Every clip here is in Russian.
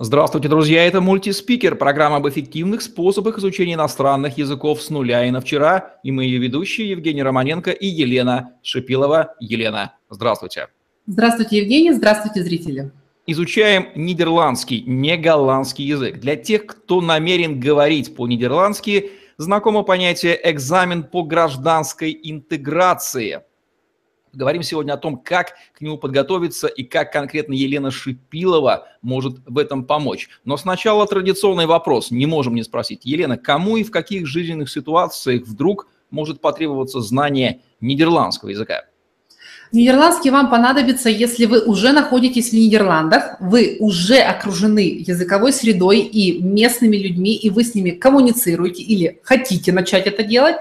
Здравствуйте, друзья! Это мультиспикер, программа об эффективных способах изучения иностранных языков с нуля и на вчера. И мы ее ведущие Евгений Романенко и Елена Шипилова. Елена, здравствуйте! Здравствуйте, Евгений! Здравствуйте, зрители! Изучаем нидерландский, не голландский язык. Для тех, кто намерен говорить по-нидерландски, знакомо понятие «экзамен по гражданской интеграции». Говорим сегодня о том, как к нему подготовиться и как конкретно Елена Шипилова может в этом помочь. Но сначала традиционный вопрос, не можем не спросить. Елена, кому и в каких жизненных ситуациях вдруг может потребоваться знание нидерландского языка? Нидерландский вам понадобится, если вы уже находитесь в Нидерландах, вы уже окружены языковой средой и местными людьми, и вы с ними коммуницируете или хотите начать это делать,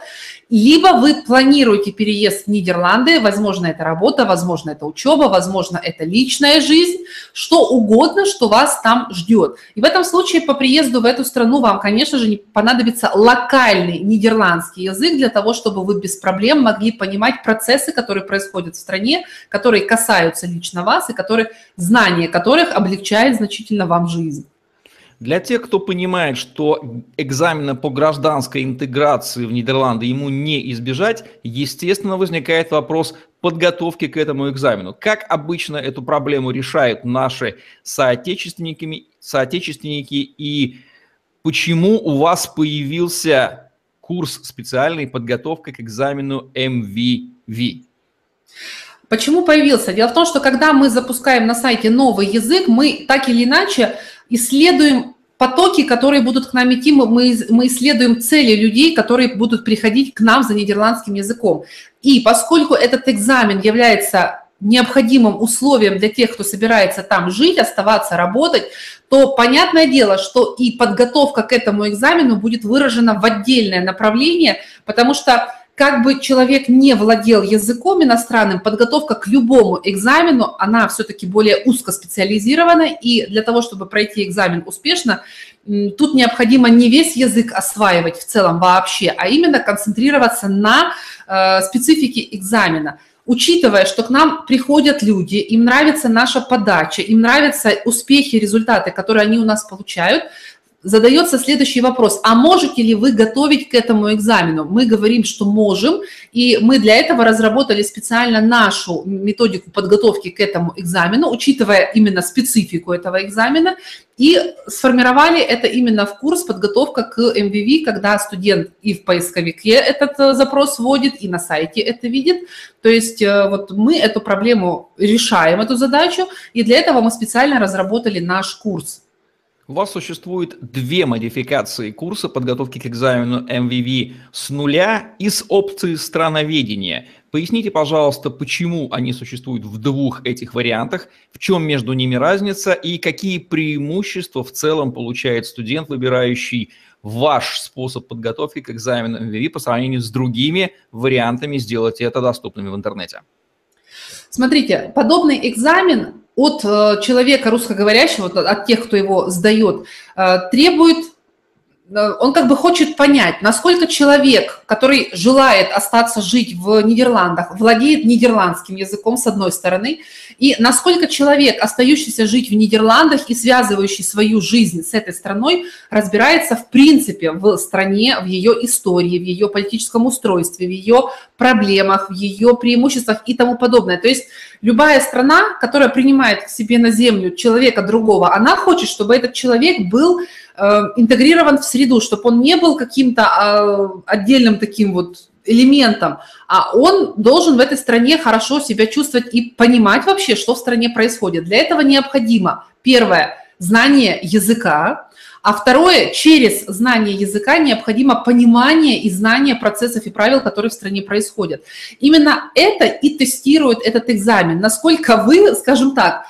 либо вы планируете переезд в Нидерланды, возможно, это работа, возможно, это учеба, возможно, это личная жизнь, что угодно, что вас там ждет. И в этом случае по приезду в эту страну вам, конечно же, понадобится локальный нидерландский язык для того, чтобы вы без проблем могли понимать процессы, которые происходят в стране, которые касаются лично вас и которые, знание которых облегчает значительно вам жизнь. Для тех, кто понимает, что экзамена по гражданской интеграции в Нидерланды ему не избежать, естественно, возникает вопрос подготовки к этому экзамену. Как обычно эту проблему решают наши соотечественники, соотечественники и почему у вас появился курс специальной подготовки к экзамену MVV? Почему появился? Дело в том, что когда мы запускаем на сайте новый язык, мы так или иначе исследуем потоки, которые будут к нам идти, мы, мы исследуем цели людей, которые будут приходить к нам за нидерландским языком. И поскольку этот экзамен является необходимым условием для тех, кто собирается там жить, оставаться, работать, то понятное дело, что и подготовка к этому экзамену будет выражена в отдельное направление, потому что как бы человек не владел языком иностранным, подготовка к любому экзамену, она все-таки более узкоспециализирована, и для того, чтобы пройти экзамен успешно, тут необходимо не весь язык осваивать в целом вообще, а именно концентрироваться на э, специфике экзамена. Учитывая, что к нам приходят люди, им нравится наша подача, им нравятся успехи, результаты, которые они у нас получают – задается следующий вопрос. А можете ли вы готовить к этому экзамену? Мы говорим, что можем, и мы для этого разработали специально нашу методику подготовки к этому экзамену, учитывая именно специфику этого экзамена, и сформировали это именно в курс подготовка к MVV, когда студент и в поисковике этот э, запрос вводит, и на сайте это видит. То есть э, вот мы эту проблему решаем, эту задачу, и для этого мы специально разработали наш курс. У вас существует две модификации курса подготовки к экзамену MVV с нуля и с опцией страноведения. Поясните, пожалуйста, почему они существуют в двух этих вариантах, в чем между ними разница и какие преимущества в целом получает студент, выбирающий ваш способ подготовки к экзамену MVV по сравнению с другими вариантами сделать это доступными в интернете. Смотрите, подобный экзамен от э, человека русскоговорящего, от тех, кто его сдает, э, требует он как бы хочет понять, насколько человек, который желает остаться жить в Нидерландах, владеет нидерландским языком с одной стороны, и насколько человек, остающийся жить в Нидерландах и связывающий свою жизнь с этой страной, разбирается в принципе в стране, в ее истории, в ее политическом устройстве, в ее проблемах, в ее преимуществах и тому подобное. То есть любая страна, которая принимает к себе на землю человека другого, она хочет, чтобы этот человек был Э, интегрирован в среду, чтобы он не был каким-то а, отдельным таким вот элементом, а он должен в этой стране хорошо себя чувствовать и понимать вообще, что в стране происходит. Для этого необходимо, первое, знание языка, а второе, через знание языка необходимо понимание и знание процессов и правил, которые в стране происходят. Именно это и тестирует этот экзамен, насколько вы, скажем так,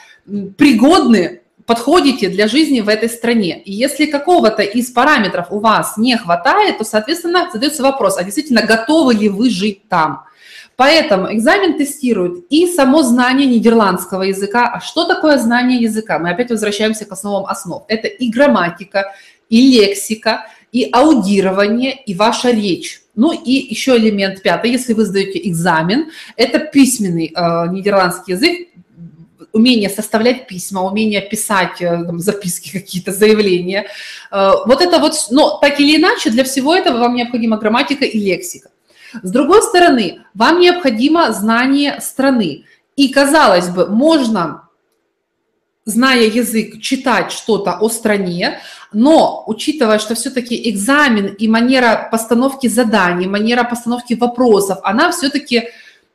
пригодны подходите для жизни в этой стране. И если какого-то из параметров у вас не хватает, то, соответственно, задается вопрос, а действительно готовы ли вы жить там? Поэтому экзамен тестирует и само знание нидерландского языка. А что такое знание языка? Мы опять возвращаемся к основам основ. Это и грамматика, и лексика, и аудирование, и ваша речь. Ну и еще элемент пятый, если вы сдаете экзамен, это письменный э, нидерландский язык, умение составлять письма, умение писать э, там, записки какие-то, заявления. Э, вот это вот, но так или иначе, для всего этого вам необходима грамматика и лексика. С другой стороны, вам необходимо знание страны. И, казалось бы, можно, зная язык, читать что-то о стране, но учитывая, что все-таки экзамен и манера постановки заданий, манера постановки вопросов, она все-таки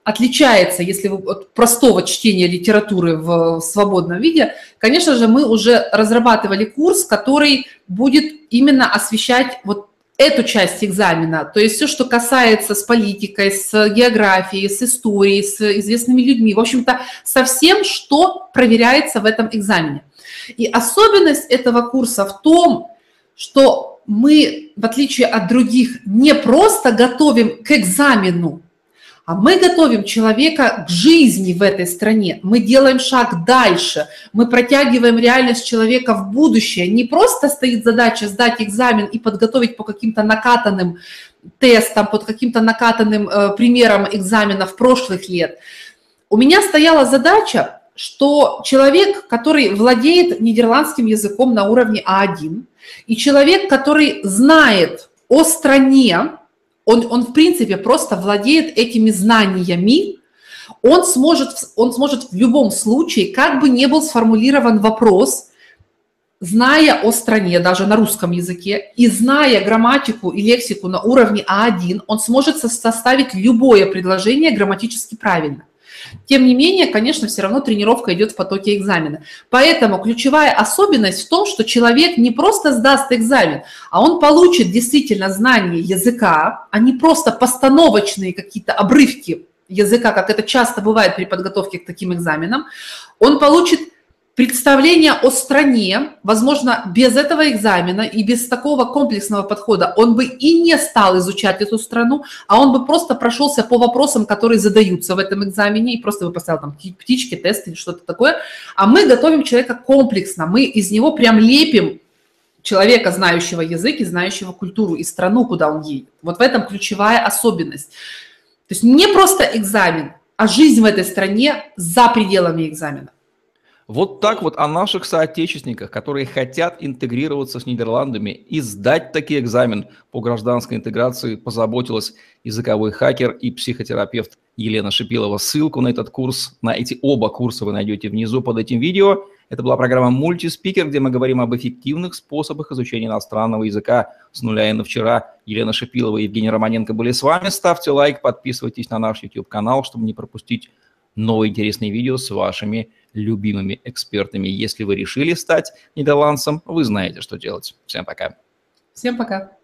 отличается, если вы от простого чтения литературы в свободном виде, конечно же, мы уже разрабатывали курс, который будет именно освещать вот эту часть экзамена, то есть все, что касается с политикой, с географией, с историей, с известными людьми, в общем-то, со всем, что проверяется в этом экзамене. И особенность этого курса в том, что мы, в отличие от других, не просто готовим к экзамену, а мы готовим человека к жизни в этой стране. Мы делаем шаг дальше. Мы протягиваем реальность человека в будущее. Не просто стоит задача сдать экзамен и подготовить по каким-то накатанным тестам, под каким-то накатанным э, примерам экзаменов прошлых лет. У меня стояла задача, что человек, который владеет нидерландским языком на уровне А1, и человек, который знает о стране, он, он в принципе просто владеет этими знаниями, он сможет, он сможет в любом случае, как бы не был сформулирован вопрос, зная о стране, даже на русском языке, и зная грамматику и лексику на уровне А1, он сможет составить любое предложение грамматически правильно. Тем не менее, конечно, все равно тренировка идет в потоке экзамена. Поэтому ключевая особенность в том, что человек не просто сдаст экзамен, а он получит действительно знание языка, а не просто постановочные какие-то обрывки языка, как это часто бывает при подготовке к таким экзаменам. Он получит представление о стране, возможно, без этого экзамена и без такого комплексного подхода он бы и не стал изучать эту страну, а он бы просто прошелся по вопросам, которые задаются в этом экзамене, и просто бы поставил там птички, тест или что-то такое. А мы готовим человека комплексно, мы из него прям лепим человека, знающего язык и знающего культуру и страну, куда он едет. Вот в этом ключевая особенность. То есть не просто экзамен, а жизнь в этой стране за пределами экзамена. Вот так вот о наших соотечественниках, которые хотят интегрироваться с Нидерландами и сдать таки экзамен по гражданской интеграции, позаботилась языковой хакер и психотерапевт Елена Шипилова. Ссылку на этот курс, на эти оба курса вы найдете внизу под этим видео. Это была программа «Мультиспикер», где мы говорим об эффективных способах изучения иностранного языка с нуля и на вчера. Елена Шипилова и Евгений Романенко были с вами. Ставьте лайк, подписывайтесь на наш YouTube-канал, чтобы не пропустить новые интересные видео с вашими любимыми экспертами. Если вы решили стать нидерландцем, вы знаете, что делать. Всем пока. Всем пока.